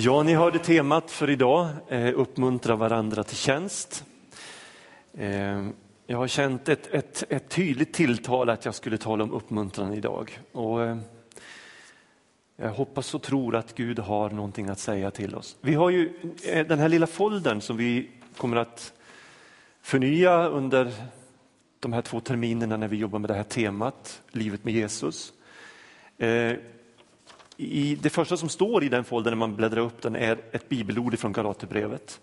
Ja, ni hörde temat för idag, eh, uppmuntra varandra till tjänst. Eh, jag har känt ett, ett, ett, tydligt tilltal att jag skulle tala om uppmuntran idag. Och, eh, jag hoppas och tror att Gud har någonting att säga till oss. Vi har ju eh, den här lilla foldern som vi kommer att förnya under de här två terminerna när vi jobbar med det här temat, livet med Jesus. Eh, i det första som står i den foldern när man bläddrar upp den är ett bibelord från Galaterbrevet.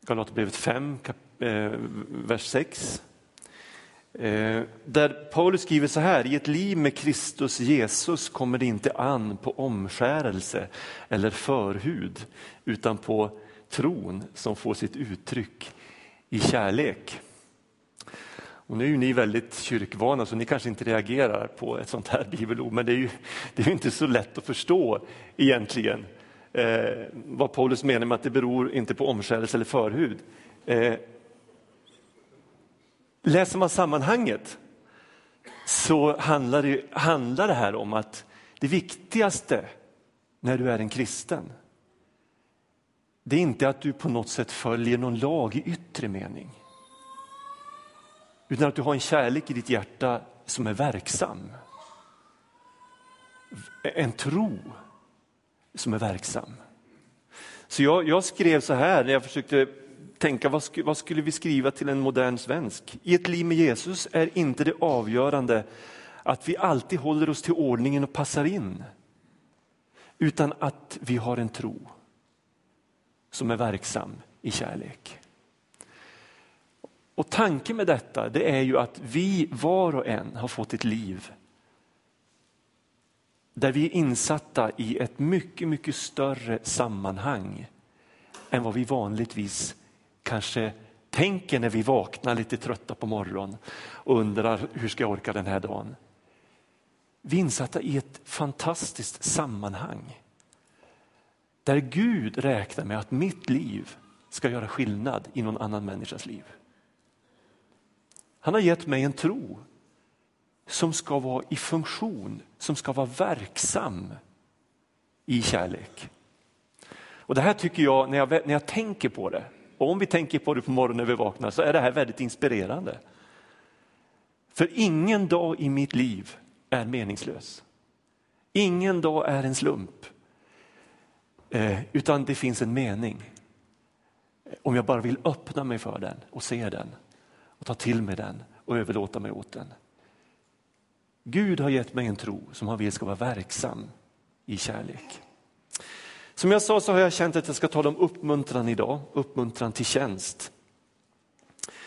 Galaterbrevet 5, eh, vers 6. Eh, där Paulus skriver så här, i ett liv med Kristus Jesus kommer det inte an på omskärelse eller förhud, utan på tron som får sitt uttryck i kärlek. Och nu är ju ni väldigt kyrkvana så ni kanske inte reagerar på ett sånt här bibelord, men det är ju, det är ju inte så lätt att förstå egentligen eh, vad Paulus menar med att det beror inte på omskärelse eller förhud. Eh, läser man sammanhanget så handlar det, handlar det här om att det viktigaste när du är en kristen, det är inte att du på något sätt följer någon lag i yttre mening. Utan att du har en kärlek i ditt hjärta som är verksam. En tro som är verksam. Så jag, jag skrev så här när jag försökte tänka vad, sk vad skulle vi skriva till en modern svensk? I ett liv med Jesus är inte det avgörande att vi alltid håller oss till ordningen och passar in. Utan att vi har en tro som är verksam i kärlek. Och tanken med detta det är ju att vi var och en har fått ett liv där vi är insatta i ett mycket, mycket större sammanhang än vad vi vanligtvis kanske tänker när vi vaknar lite trötta på morgonen och undrar hur ska jag orka den här dagen. Vi är insatta i ett fantastiskt sammanhang där Gud räknar med att mitt liv ska göra skillnad i någon annan människas liv. Han har gett mig en tro som ska vara i funktion, som ska vara verksam i kärlek. Och Det här tycker jag, när jag, när jag tänker på det, och om vi tänker på det på morgonen när vi vaknar, så är det här väldigt inspirerande. För ingen dag i mitt liv är meningslös. Ingen dag är en slump. Eh, utan det finns en mening. Om jag bara vill öppna mig för den och se den och ta till mig den och överlåta mig åt den. Gud har gett mig en tro som han vill ska vara verksam i kärlek. Som jag sa så har jag känt att jag ska tala om uppmuntran idag, uppmuntran till tjänst.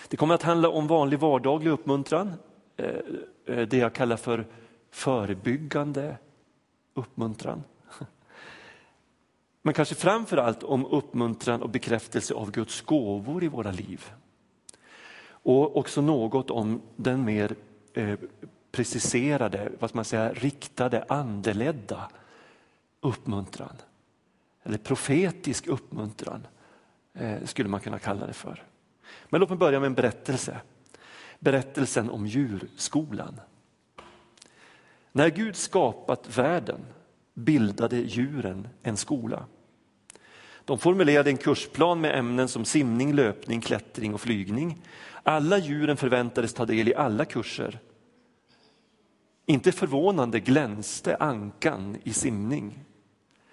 Det kommer att handla om vanlig vardaglig uppmuntran, eh, eh, det jag kallar för förebyggande uppmuntran. Men kanske framför allt om uppmuntran och bekräftelse av Guds gåvor i våra liv. Och också något om den mer eh, preciserade, vad man säga, riktade, andeledda uppmuntran. Eller profetisk uppmuntran eh, skulle man kunna kalla det för. Men låt mig börja med en berättelse. Berättelsen om djurskolan. När Gud skapat världen bildade djuren en skola. De formulerade en kursplan med ämnen som simning, löpning, klättring och flygning. Alla djuren förväntades ta del i alla kurser. Inte förvånande glänste ankan i simning.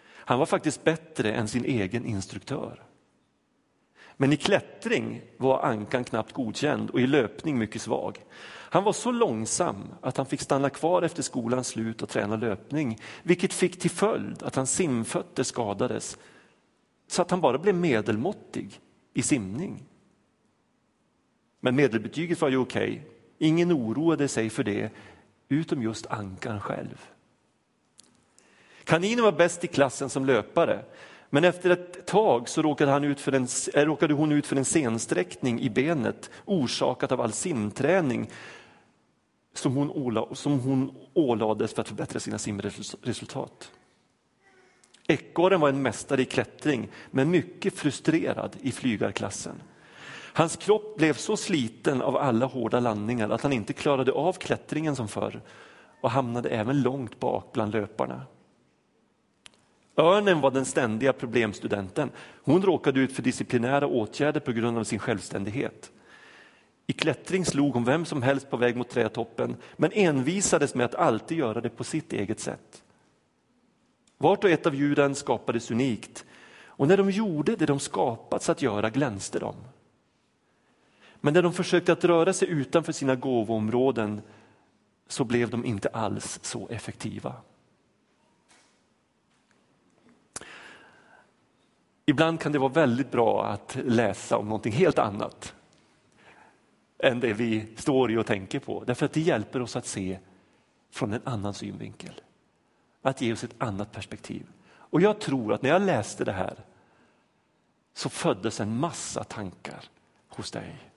Han var faktiskt bättre än sin egen instruktör. Men i klättring var ankan knappt godkänd och i löpning mycket svag. Han var så långsam att han fick stanna kvar efter skolans slut och träna löpning, vilket fick till följd att hans simfötter skadades så att han bara blev medelmåttig i simning. Men medelbetyget var ju okej. Okay. Ingen oroade sig för det, utom just ankan själv. Kaninen var bäst i klassen som löpare, men efter ett tag så råkade, han ut för en, eh, råkade hon ut för en sensträckning i benet orsakat av all simträning som hon, åla, som hon ålades för att förbättra sina simresultat. Ekorren var en mästare i klättring, men mycket frustrerad i flygarklassen. Hans kropp blev så sliten av alla hårda landningar att han inte klarade av klättringen som förr och hamnade även långt bak bland löparna. Örnen var den ständiga problemstudenten. Hon råkade ut för disciplinära åtgärder på grund av sin självständighet. I klättring slog hon vem som helst på väg mot trädtoppen men envisades med att alltid göra det på sitt eget sätt. Vart och ett av djuren skapades unikt och när de gjorde det de skapats att göra glänste de. Men när de försökte att röra sig utanför sina gåvoområden så blev de inte alls så effektiva. Ibland kan det vara väldigt bra att läsa om någonting helt annat än det vi står i och tänker på. Därför att det hjälper oss att se från en annan synvinkel. Att ge oss ett annat perspektiv. Och jag tror att när jag läste det här så föddes en massa tankar hos dig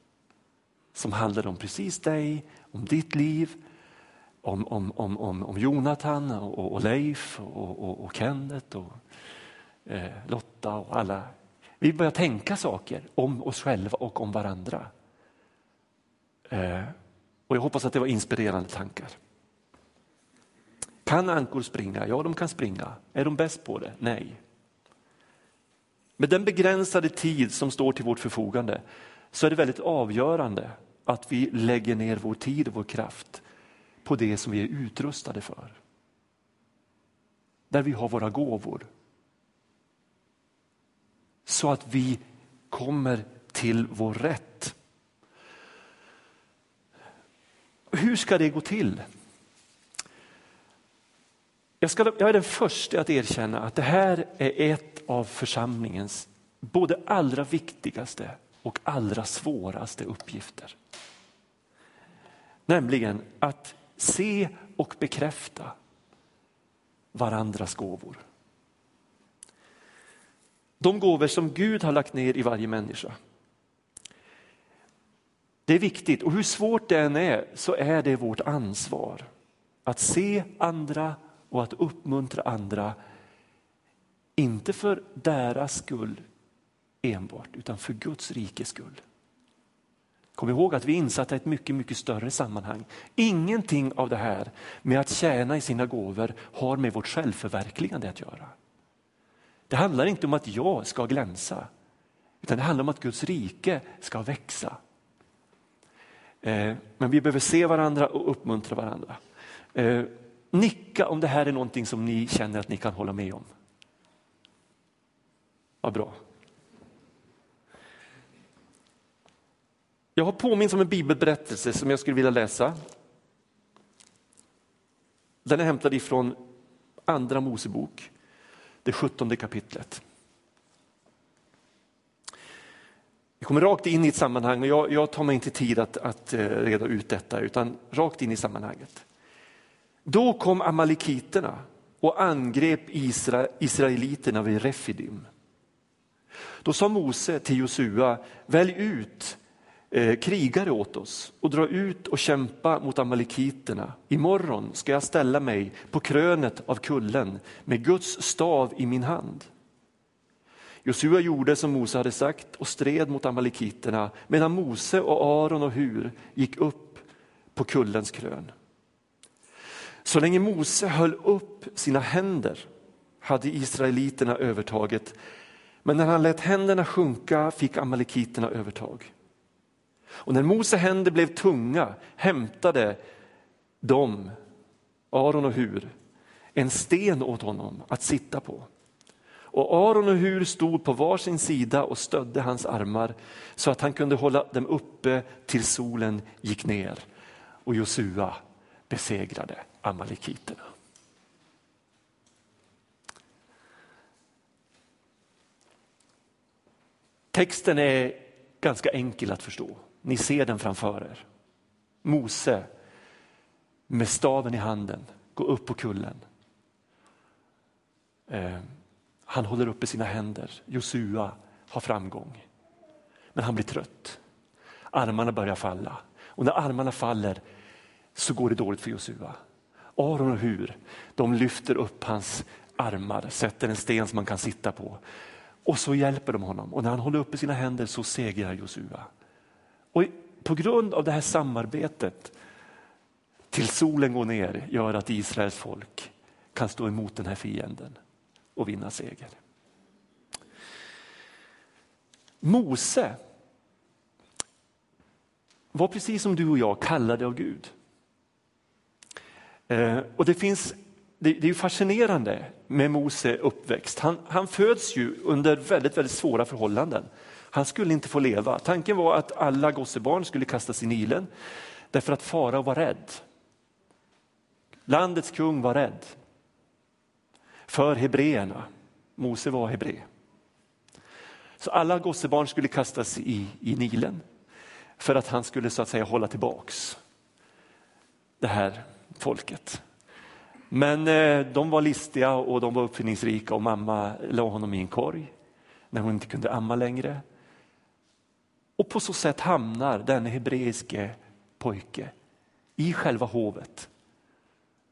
som handlade om precis dig, om ditt liv, om, om, om, om, om Jonathan och, och Leif och, och, och Kenneth och eh, Lotta och alla. Vi börjar tänka saker om oss själva och om varandra. Eh, och jag hoppas att det var inspirerande tankar. Kan ankor springa? Ja, de kan springa. Är de bäst på det? Nej. Med den begränsade tid som står till vårt förfogande så är det väldigt avgörande att vi lägger ner vår tid och vår kraft på det som vi är utrustade för. Där vi har våra gåvor. Så att vi kommer till vår rätt. Hur ska det gå till? Jag, ska, jag är den första att erkänna att det här är ett av församlingens både allra viktigaste och allra svåraste uppgifter. Nämligen att se och bekräfta varandras gåvor. De gåvor som Gud har lagt ner i varje människa. Det är viktigt och hur svårt det än är så är det vårt ansvar att se andra och att uppmuntra andra. Inte för deras skull enbart utan för Guds rikes skull. Kom ihåg att vi är insatta i ett mycket, mycket större sammanhang. Ingenting av det här med att tjäna i sina gåvor har med vårt självförverkligande att göra. Det handlar inte om att jag ska glänsa, utan det handlar om att Guds rike ska växa. Eh, men vi behöver se varandra och uppmuntra varandra. Eh, nicka om det här är någonting som ni känner att ni kan hålla med om. Vad bra. Jag har påminns om en bibelberättelse som jag skulle vilja läsa. Den är hämtad ifrån Andra Mosebok, det sjuttonde kapitlet. Vi kommer rakt in i ett sammanhang och jag, jag tar mig inte tid att, att eh, reda ut detta utan rakt in i sammanhanget. Då kom amalekiterna och angrep Isra, israeliterna vid Refidim. Då sa Mose till Josua, välj ut Eh, krigare åt oss och dra ut och kämpa mot amalekiterna. Imorgon ska jag ställa mig på krönet av kullen med Guds stav i min hand. Josua gjorde som Mose hade sagt och stred mot amalekiterna medan Mose och Aron och Hur gick upp på kullens krön. Så länge Mose höll upp sina händer hade israeliterna övertaget men när han lät händerna sjunka fick amalekiterna övertag. Och när Mose händer blev tunga hämtade de, Aron och Hur, en sten åt honom att sitta på. Och Aron och Hur stod på var sin sida och stödde hans armar så att han kunde hålla dem uppe till solen gick ner. Och Josua besegrade amalekiterna. Texten är ganska enkel att förstå. Ni ser den framför er. Mose med staven i handen går upp på kullen. Eh, han håller uppe sina händer. Josua har framgång. Men han blir trött. Armarna börjar falla. Och när armarna faller så går det dåligt för Josua. Aron och Hur, de lyfter upp hans armar, sätter en sten som man kan sitta på. Och så hjälper de honom och när han håller uppe sina händer så segrar Josua. Och på grund av det här samarbetet till solen går ner gör att Israels folk kan stå emot den här fienden. och vinna seger. Mose var precis som du och jag kallade av Gud. Eh, och det finns det är fascinerande med Mose uppväxt. Han, han föds ju under väldigt, väldigt svåra förhållanden. Han skulle inte få leva. Tanken var att alla gossebarn skulle kastas i Nilen därför att farao var rädd. Landets kung var rädd för hebreerna. Mose var hebré. Så alla gossebarn skulle kastas i, i Nilen för att han skulle så att säga hålla tillbaks det här folket. Men eh, de var listiga och de var uppfinningsrika och mamma la honom i en korg när hon inte kunde amma längre. Och på så sätt hamnar denne hebreiske pojke i själva hovet.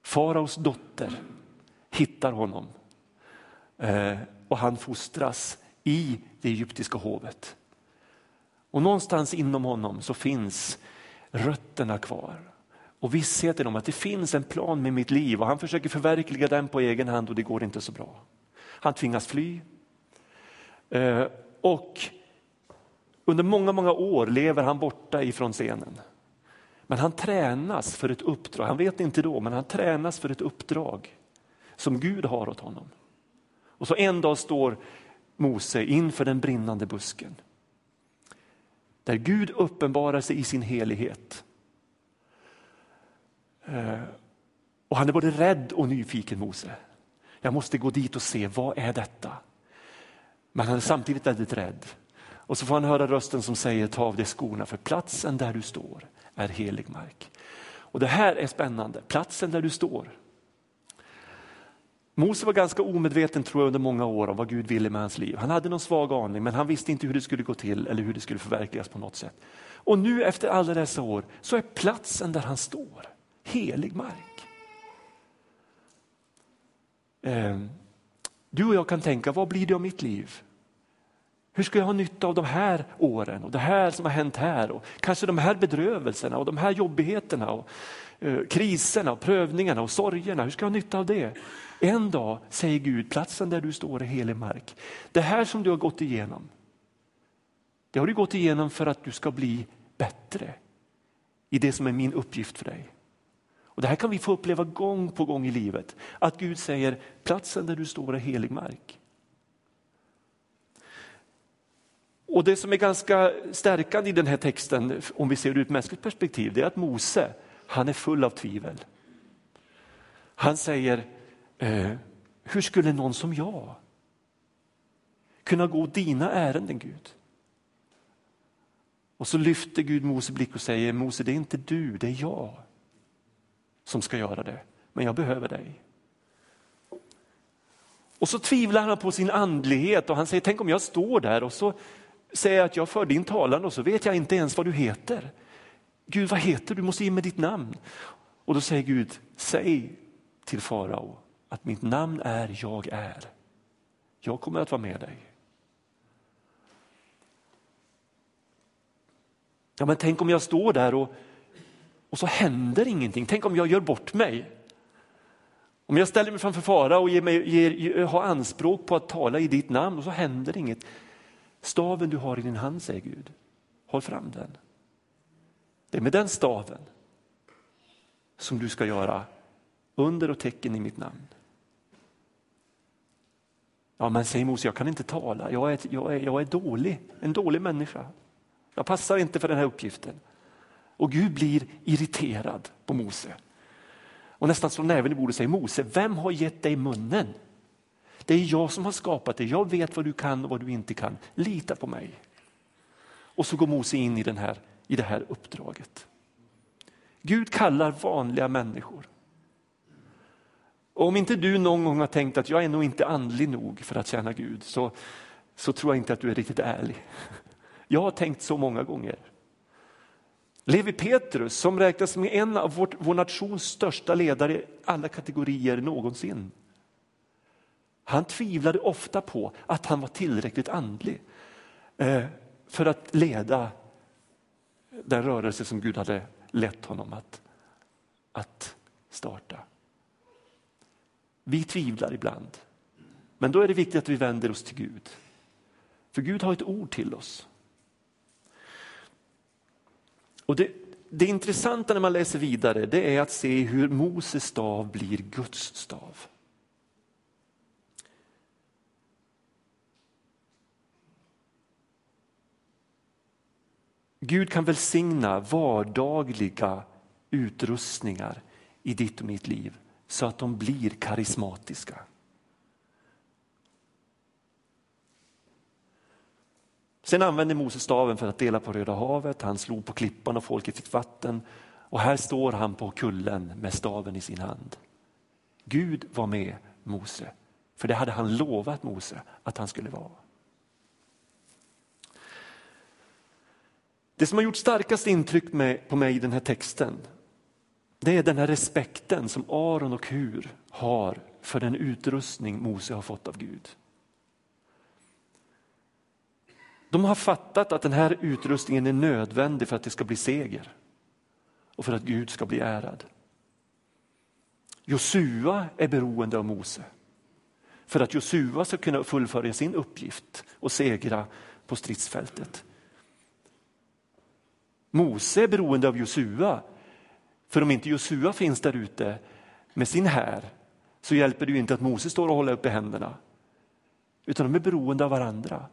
Faraos dotter hittar honom eh, och han fostras i det egyptiska hovet. Och någonstans inom honom så finns rötterna kvar och vissheten om att det finns en plan med mitt liv och han försöker förverkliga den på egen hand och det går inte så bra. Han tvingas fly. Eh, och under många, många år lever han borta ifrån scenen. Men han tränas för ett uppdrag, han vet inte då, men han tränas för ett uppdrag som Gud har åt honom. Och så en dag står Mose inför den brinnande busken. Där Gud uppenbarar sig i sin helighet. Eh, och han är både rädd och nyfiken Mose. Jag måste gå dit och se, vad är detta? Men han är samtidigt väldigt rädd. Och så får han höra rösten som säger, ta av dig skorna för platsen där du står är helig mark. Och det här är spännande, platsen där du står. Mose var ganska omedveten tror jag under många år om vad Gud ville med hans liv. Han hade någon svag aning men han visste inte hur det skulle gå till eller hur det skulle förverkligas på något sätt. Och nu efter alla dessa år så är platsen där han står helig mark. Ehm, du och jag kan tänka, vad blir det av mitt liv? Hur ska jag ha nytta av de här åren och det här som har hänt här och kanske de här bedrövelserna och de här jobbigheterna och eh, kriserna och prövningarna och sorgerna. Hur ska jag ha nytta av det? En dag säger Gud, platsen där du står är helig mark. Det här som du har gått igenom, det har du gått igenom för att du ska bli bättre i det som är min uppgift för dig. Och Det här kan vi få uppleva gång på gång i livet. Att Gud säger platsen där du står är helig mark. Och Det som är ganska stärkande i den här texten, om vi ser det ur ett mänskligt perspektiv, det är att Mose, han är full av tvivel. Han säger, eh, hur skulle någon som jag kunna gå dina ärenden Gud? Och så lyfter Gud Mose blick och säger, Mose det är inte du, det är jag som ska göra det, men jag behöver dig. Och så tvivlar han på sin andlighet och han säger, tänk om jag står där och så säger jag att jag för din talan och så vet jag inte ens vad du heter. Gud, vad heter du? Du måste ge mig ditt namn. Och då säger Gud, säg till farao att mitt namn är jag är. Jag kommer att vara med dig. Ja, men tänk om jag står där och och så händer ingenting. Tänk om jag gör bort mig. Om jag ställer mig framför fara och ger mig, ger, har anspråk på att tala i ditt namn och så händer inget. Staven du har i din hand, säger Gud, håll fram den. Det är med den staven som du ska göra under och tecken i mitt namn. Ja, men säger Mose, jag kan inte tala. Jag är, jag, är, jag är dålig, en dålig människa. Jag passar inte för den här uppgiften. Och Gud blir irriterad på Mose. Och nästan slår näven i bordet och säger Mose, vem har gett dig munnen? Det är jag som har skapat det, jag vet vad du kan och vad du inte kan. Lita på mig. Och så går Mose in i, den här, i det här uppdraget. Gud kallar vanliga människor. Och om inte du någon gång har tänkt att jag är nog inte andlig nog för att tjäna Gud så, så tror jag inte att du är riktigt ärlig. Jag har tänkt så många gånger. Levi Petrus som räknas som en av vårt, vår nations största ledare i alla kategorier någonsin. Han tvivlade ofta på att han var tillräckligt andlig eh, för att leda den rörelse som Gud hade lett honom att, att starta. Vi tvivlar ibland Men då är det viktigt att vi vänder oss till Gud. För Gud har ett ord till oss. Och det, det intressanta när man läser vidare det är att se hur Moses stav blir Guds stav. Gud kan välsigna vardagliga utrustningar i ditt och mitt liv så att de blir karismatiska. Sen använde Moses staven för att dela på Röda havet, han slog på klippan och folket fick vatten. Och här står han på kullen med staven i sin hand. Gud var med Mose, för det hade han lovat Mose att han skulle vara. Det som har gjort starkast intryck på mig i den här texten, det är den här respekten som Aron och Hur har för den utrustning Mose har fått av Gud. De har fattat att den här utrustningen är nödvändig för att det ska bli seger och för att Gud ska bli ärad. Josua är beroende av Mose för att Josua ska kunna fullfölja sin uppgift och segra på stridsfältet. Mose är beroende av Josua för om inte Josua finns där ute med sin här så hjälper det ju inte att Mose står och håller upp händerna. Utan de är beroende av varandra.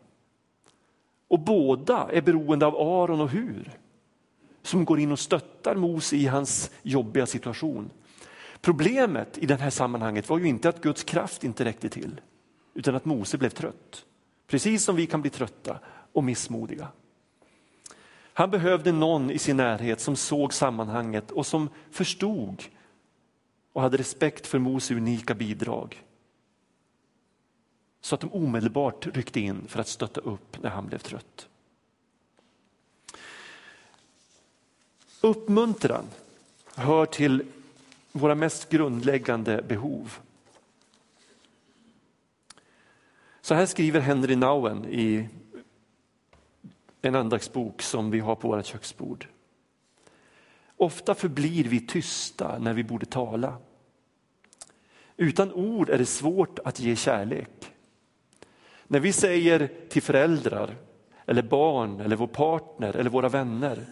Och båda är beroende av Aron och Hur som går in och stöttar Mose i hans jobbiga situation. Problemet i det här sammanhanget var ju inte att Guds kraft inte räckte till utan att Mose blev trött. Precis som vi kan bli trötta och missmodiga. Han behövde någon i sin närhet som såg sammanhanget och som förstod och hade respekt för Mose unika bidrag. Så att de omedelbart ryckte in för att stötta upp när han blev trött. Uppmuntran hör till våra mest grundläggande behov. Så här skriver Henry Nauen i en andaktsbok som vi har på vårt köksbord. Ofta förblir vi tysta när vi borde tala. Utan ord är det svårt att ge kärlek. När vi säger till föräldrar, eller barn, eller vår partner eller våra vänner.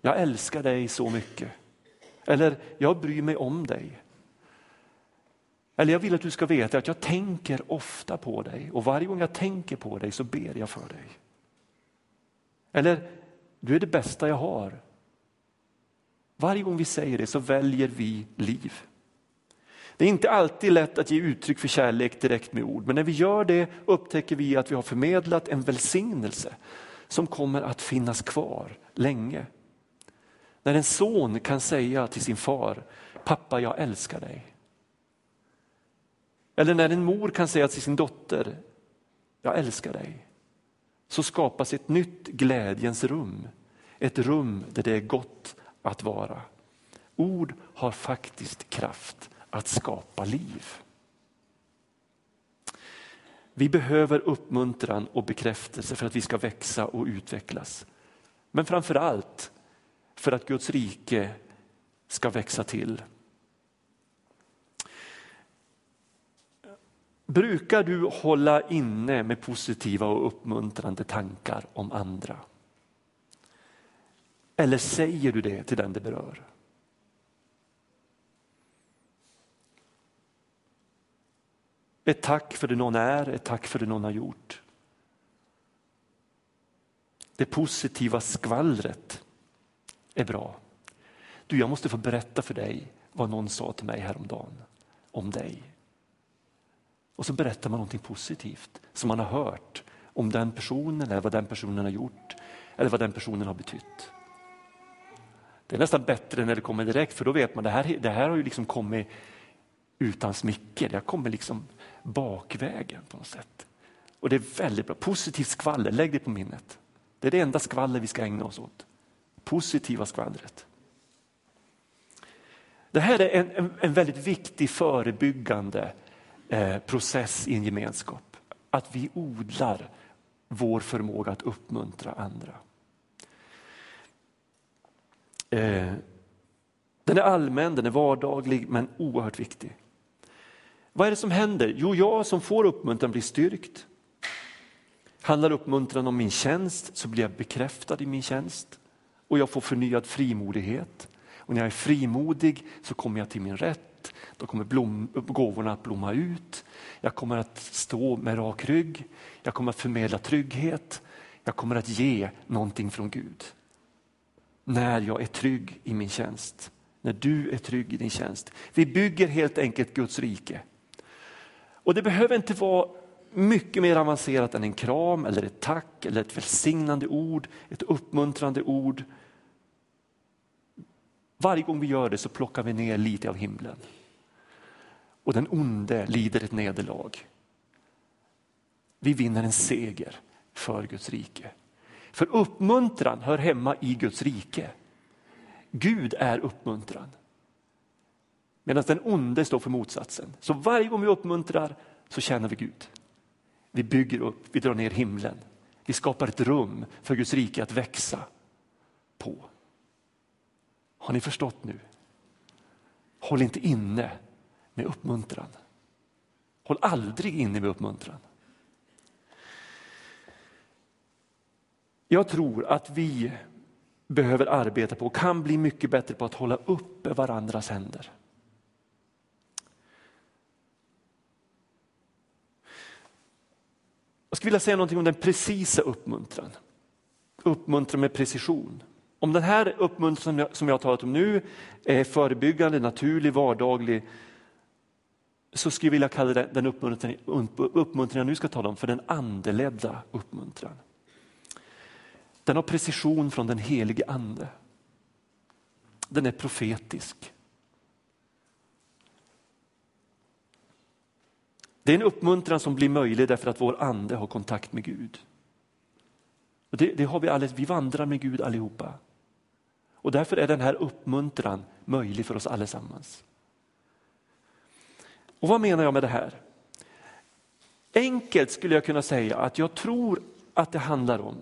Jag älskar dig så mycket. Eller jag bryr mig om dig. Eller jag vill att du ska veta att jag tänker ofta på dig och varje gång jag tänker på dig så ber jag för dig. Eller, du är det bästa jag har. Varje gång vi säger det så väljer vi liv. Det är inte alltid lätt att ge uttryck för kärlek direkt med ord, men när vi gör det upptäcker vi att vi har förmedlat en välsignelse som kommer att finnas kvar länge. När en son kan säga till sin far, pappa jag älskar dig. Eller när en mor kan säga till sin dotter, jag älskar dig så skapas ett nytt glädjens rum. Ett rum där det är gott att vara. Ord har faktiskt kraft att skapa liv. Vi behöver uppmuntran och bekräftelse för att vi ska växa och utvecklas. Men framför allt för att Guds rike ska växa till. Brukar du hålla inne med positiva och uppmuntrande tankar om andra? Eller säger du det till den det berör? Ett tack för det någon är, ett tack för det någon har gjort. Det positiva skvallret är bra. Du, jag måste få berätta för dig vad någon sa till mig häromdagen om dig. Och så berättar man någonting positivt som man har hört om den personen eller vad den personen har gjort eller vad den personen har betytt. Det är nästan bättre när det kommer direkt för då vet man det här, det här har ju liksom kommit utan smicker. Det har kommit liksom bakvägen på något sätt. Och det är väldigt bra. Positivt skvaller, lägg det på minnet. Det är det enda skvaller vi ska ägna oss åt. Positiva skvallret. Det här är en, en, en väldigt viktig förebyggande Eh, process i en gemenskap. Att vi odlar vår förmåga att uppmuntra andra. Eh, den är allmän, den är vardaglig men oerhört viktig. Vad är det som händer? Jo, jag som får uppmuntran blir styrkt. Handlar uppmuntran om min tjänst så blir jag bekräftad i min tjänst och jag får förnyad frimodighet. Och när jag är frimodig så kommer jag till min rätt. Då kommer blom, gåvorna att blomma ut. Jag kommer att stå med rak rygg. Jag kommer att förmedla trygghet. Jag kommer att ge någonting från Gud. När jag är trygg i min tjänst. När du är trygg i din tjänst. Vi bygger helt enkelt Guds rike. Och det behöver inte vara mycket mer avancerat än en kram eller ett tack eller ett välsignande ord, ett uppmuntrande ord. Varje gång vi gör det så plockar vi ner lite av himlen. Och den onde lider ett nederlag. Vi vinner en seger för Guds rike. För uppmuntran hör hemma i Guds rike. Gud är uppmuntran. Medan den onde står för motsatsen. Så varje gång vi uppmuntrar så tjänar vi Gud. Vi bygger upp, vi drar ner himlen. Vi skapar ett rum för Guds rike att växa på. Har ni förstått nu? Håll inte inne med uppmuntran. Håll aldrig inne med uppmuntran. Jag tror att vi behöver arbeta på och kan bli mycket bättre på att hålla uppe varandras händer. Jag skulle vilja säga något om den precisa uppmuntran. Uppmuntran med precision. Om den här uppmuntran som jag har talat om nu är förebyggande, naturlig, vardaglig så skulle jag vilja kalla det, den uppmuntran, uppmuntran jag nu ska tala om för den andeledda uppmuntran. Den har precision från den helige ande. Den är profetisk. Det är en uppmuntran som blir möjlig därför att vår ande har kontakt med Gud. Och det, det har vi, alldeles, vi vandrar med Gud allihopa. Och därför är den här uppmuntran möjlig för oss allesammans. Och vad menar jag med det här? Enkelt skulle jag kunna säga att jag tror att det handlar om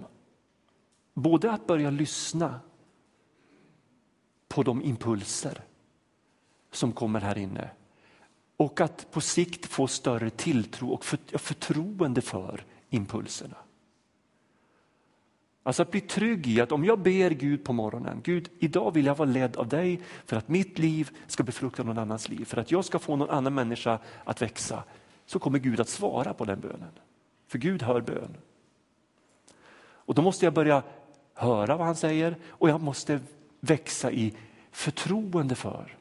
både att börja lyssna på de impulser som kommer här inne och att på sikt få större tilltro och förtroende för impulserna. Alltså att bli trygg i att om jag ber Gud på morgonen, Gud idag vill jag vara ledd av dig för att mitt liv ska befrukta någon annans liv, för att jag ska få någon annan människa att växa, så kommer Gud att svara på den bönen. För Gud hör bön. Och då måste jag börja höra vad han säger och jag måste växa i förtroende för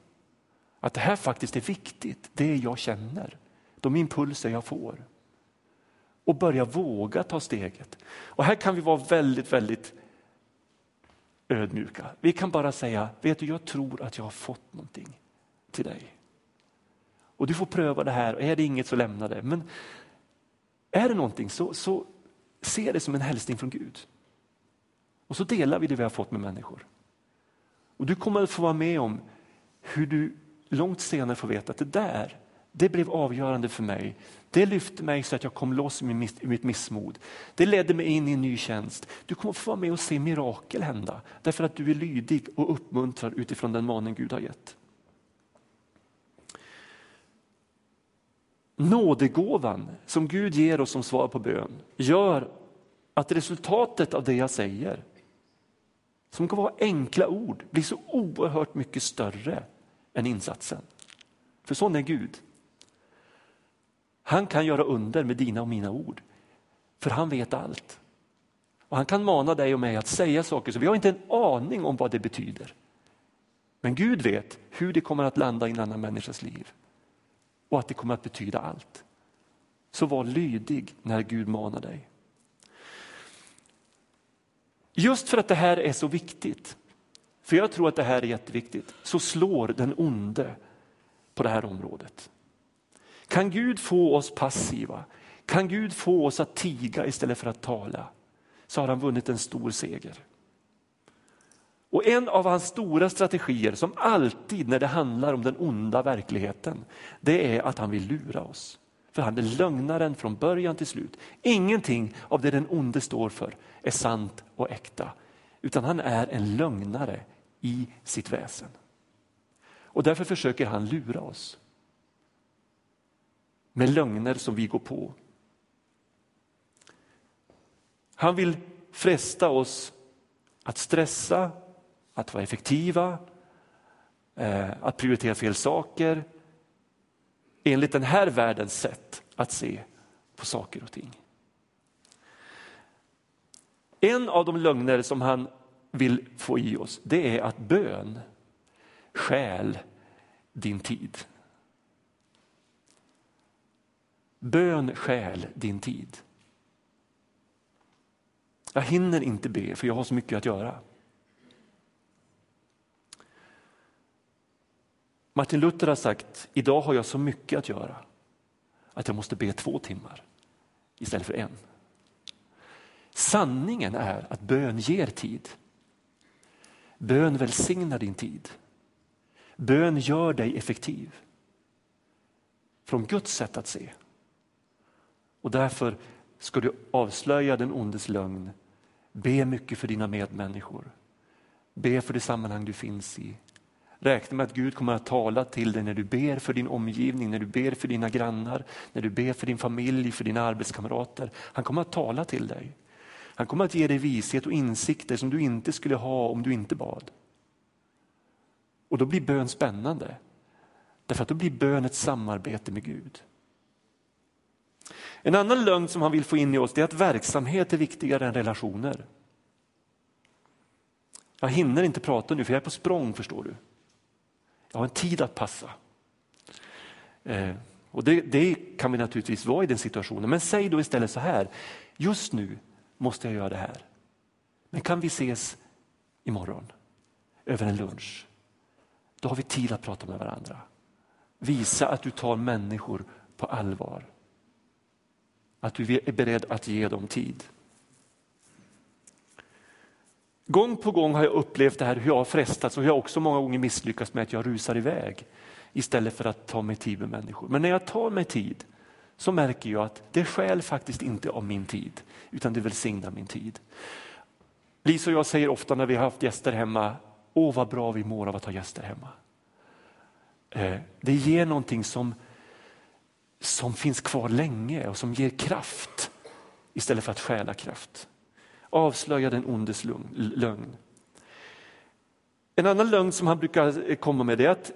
att det här faktiskt är viktigt, det jag känner, de impulser jag får. Och börja våga ta steget. Och här kan vi vara väldigt, väldigt ödmjuka. Vi kan bara säga, vet du jag tror att jag har fått någonting till dig. Och du får pröva det här, och är det inget så lämna det. Men är det någonting så, så se det som en hälsning från Gud. Och så delar vi det vi har fått med människor. Och du kommer att få vara med om hur du långt senare får veta att det där, det blev avgörande för mig. Det lyfte mig så att jag kom loss ur mitt missmod. Det ledde mig in i en ny tjänst. Du kommer få vara med och se mirakel hända därför att du är lydig och uppmuntrad utifrån den maning Gud har gett. Nådegåvan som Gud ger oss som svar på bön gör att resultatet av det jag säger, som kan vara enkla ord, blir så oerhört mycket större än insatsen. För sån är Gud. Han kan göra under med dina och mina ord, för han vet allt. Och Han kan mana dig och mig att säga saker så vi har inte en aning om vad det betyder. Men Gud vet hur det kommer att landa i en annan människas liv och att det kommer att betyda allt. Så var lydig när Gud manar dig. Just för att det här är så viktigt för jag tror att det här är jätteviktigt, så slår den onde på det här området. Kan Gud få oss passiva, kan Gud få oss att tiga istället för att tala, så har han vunnit en stor seger. Och en av hans stora strategier, som alltid när det handlar om den onda verkligheten, det är att han vill lura oss. För han är lögnaren från början till slut. Ingenting av det den onde står för är sant och äkta, utan han är en lögnare i sitt väsen. Och därför försöker han lura oss med lögner som vi går på. Han vill fresta oss att stressa, att vara effektiva, eh, att prioritera fel saker enligt den här världens sätt att se på saker och ting. En av de lögner som han vill få i oss, det är att bön stjäl din tid. Bön stjäl din tid. Jag hinner inte be för jag har så mycket att göra. Martin Luther har sagt, idag har jag så mycket att göra att jag måste be två timmar istället för en. Sanningen är att bön ger tid. Bön välsignar din tid. Bön gör dig effektiv. Från Guds sätt att se. Och därför ska du avslöja den ondes lögn. Be mycket för dina medmänniskor. Be för det sammanhang du finns i. Räkna med att Gud kommer att tala till dig när du ber för din omgivning, när du ber för dina grannar, när du ber för din familj, för dina arbetskamrater. Han kommer att tala till dig. Han kommer att ge dig vishet och insikter som du inte skulle ha om du inte bad. Och då blir bön spännande. Därför att då blir bön ett samarbete med Gud. En annan lögn som han vill få in i oss är att verksamhet är viktigare än relationer. Jag hinner inte prata nu för jag är på språng förstår du. Jag har en tid att passa. Eh, och det, det, kan vi naturligtvis vara i den situationen. Men säg då istället så här, just nu måste jag göra det här. Men kan vi ses imorgon över en lunch? Då har vi tid att prata med varandra. Visa att du tar människor på allvar. Att du är beredd att ge dem tid. Gång på gång har jag upplevt det här hur jag har frestats och hur jag också många gånger misslyckats med att jag rusar iväg istället för att ta mig tid med människor. Men när jag tar mig tid så märker jag att det skäl faktiskt inte av min tid utan det välsignar min tid. Lisa och jag säger ofta när vi har haft gäster hemma, åh vad bra vi mår av att ha gäster hemma. Eh, det ger någonting som, som finns kvar länge och som ger kraft istället för att stjäla kraft. Avslöja den ondes lögn. En annan lögn som han brukar eh, komma med är att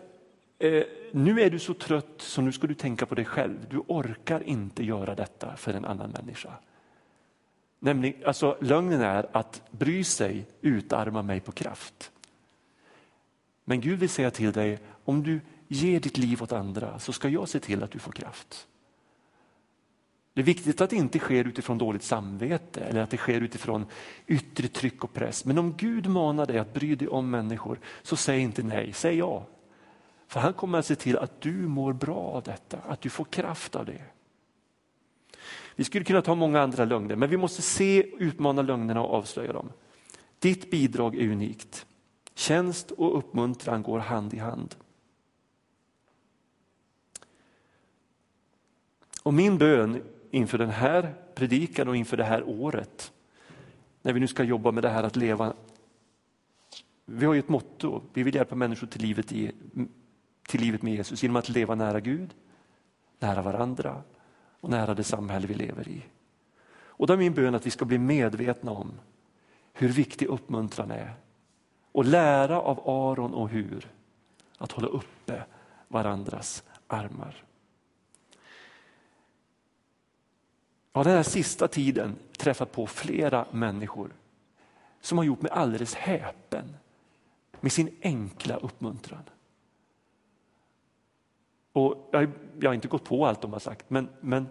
eh, nu är du så trött så nu ska du tänka på dig själv. Du orkar inte göra detta för en annan människa. Nämligen, alltså, lögnen är att bry sig utarma mig på kraft. Men Gud vill säga till dig, om du Ge ditt liv åt andra så ska jag se till att du får kraft. Det är viktigt att det inte sker utifrån dåligt samvete eller att det sker utifrån yttre tryck och press. Men om Gud manar dig att bry dig om människor så säg inte nej, säg ja. För han kommer att se till att du mår bra av detta, att du får kraft av det. Vi skulle kunna ta många andra lögner, men vi måste se, utmana lögnerna och avslöja dem. Ditt bidrag är unikt. Tjänst och uppmuntran går hand i hand. Och min bön inför den här predikan och inför det här året, när vi nu ska jobba med det här att leva. Vi har ju ett motto, vi vill hjälpa människor till livet, i, till livet med Jesus genom att leva nära Gud, nära varandra och nära det samhälle vi lever i. Och då är min bön att vi ska bli medvetna om hur viktig uppmuntran är och lära av Aron och hur att hålla uppe varandras armar. Jag har den här sista tiden träffat på flera människor som har gjort mig alldeles häpen med sin enkla uppmuntran. Och jag, jag har inte gått på allt de har sagt, men, men,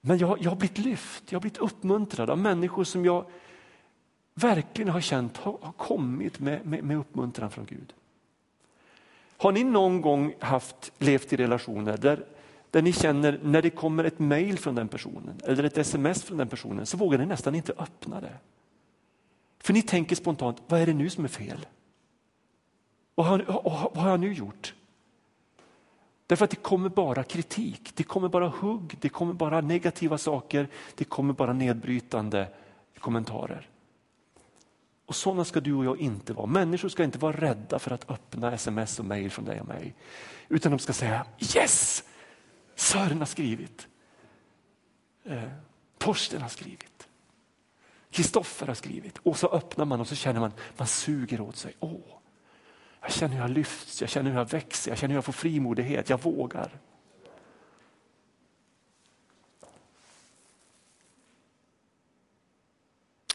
men jag, jag har blivit lyft, jag har blivit uppmuntrad av människor som jag verkligen har känt har, har kommit med, med, med uppmuntran från Gud. Har ni någon gång haft, levt i relationer där där ni känner när det kommer ett mejl från den personen eller ett sms från den personen så vågar ni nästan inte öppna det. För ni tänker spontant, vad är det nu som är fel? Vad har, vad har jag nu gjort? Därför att det kommer bara kritik, det kommer bara hugg, det kommer bara negativa saker, det kommer bara nedbrytande kommentarer. Och sådana ska du och jag inte vara. Människor ska inte vara rädda för att öppna sms och mejl från dig och mig. Utan de ska säga yes, Sören har skrivit. Eh, Torsten har skrivit. Kristoffer har skrivit. Och så öppnar man och så känner man, man suger åt sig. Åh, jag känner hur jag lyfts, jag känner hur jag växer, jag känner hur jag får frimodighet, jag vågar.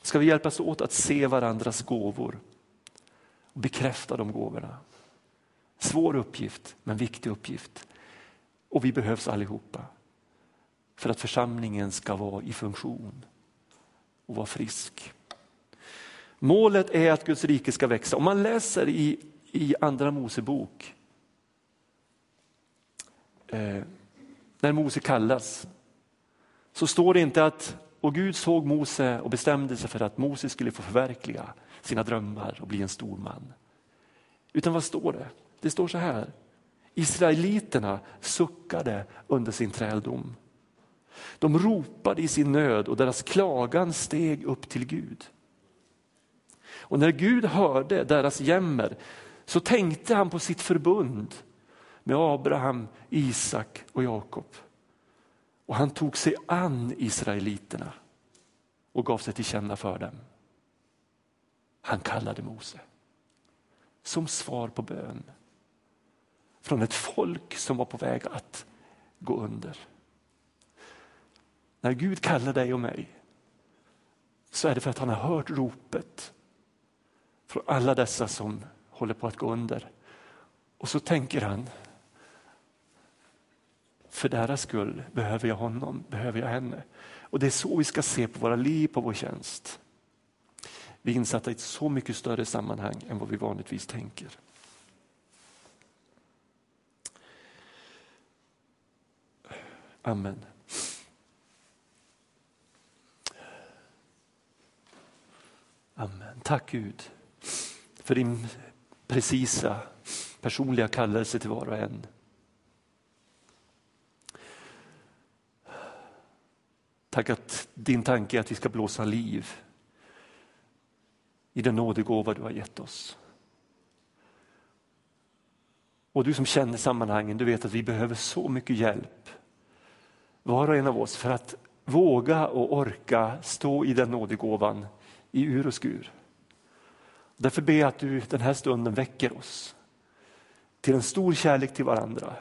Ska vi hjälpas åt att se varandras gåvor och bekräfta de gåvorna. Svår uppgift, men viktig uppgift. Och vi behövs allihopa för att församlingen ska vara i funktion och vara frisk. Målet är att Guds rike ska växa. Om man läser i, i Andra Mosebok, eh, när Mose kallas, så står det inte att och Gud såg Mose och bestämde sig för att Mose skulle få förverkliga sina drömmar och bli en stor man. Utan vad står det? Det står så här. Israeliterna suckade under sin träldom. De ropade i sin nöd och deras klagan steg upp till Gud. Och när Gud hörde deras jämmer så tänkte han på sitt förbund med Abraham, Isak och Jakob. Och han tog sig an israeliterna och gav sig till känna för dem. Han kallade Mose som svar på bön från ett folk som var på väg att gå under. När Gud kallar dig och mig så är det för att han har hört ropet från alla dessa som håller på att gå under. Och så tänker han, för deras skull behöver jag honom, behöver jag henne. Och det är så vi ska se på våra liv, på vår tjänst. Vi är insatta i ett så mycket större sammanhang än vad vi vanligtvis tänker. Amen. Amen. Tack Gud för din precisa personliga kallelse till var och en. Tack att din tanke är att vi ska blåsa liv i den nådegåva du har gett oss. Och du som känner sammanhangen, du vet att vi behöver så mycket hjälp. Var och en av oss för att våga och orka stå i den nådegåvan i ur och skur. Därför ber jag att du den här stunden väcker oss till en stor kärlek till varandra.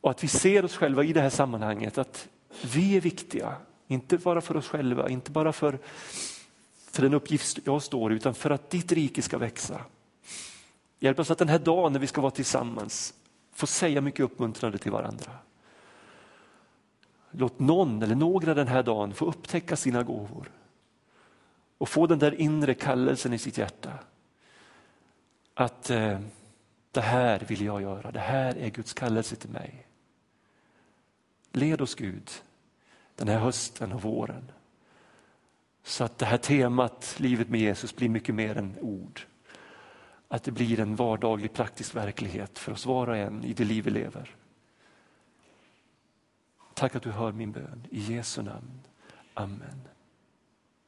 Och att vi ser oss själva i det här sammanhanget, att vi är viktiga. Inte bara för oss själva, inte bara för, för den uppgift jag står i, utan för att ditt rike ska växa. Hjälp oss att den här dagen när vi ska vara tillsammans få säga mycket uppmuntrande till varandra. Låt någon eller några den här dagen få upptäcka sina gåvor och få den där inre kallelsen i sitt hjärta. Att eh, det här vill jag göra, det här är Guds kallelse till mig. Led oss Gud den här hösten och våren. Så att det här temat, livet med Jesus, blir mycket mer än ord. Att det blir en vardaglig praktisk verklighet för oss var och en i det liv vi lever. Tack att du hör min bön. I Jesu namn. Amen.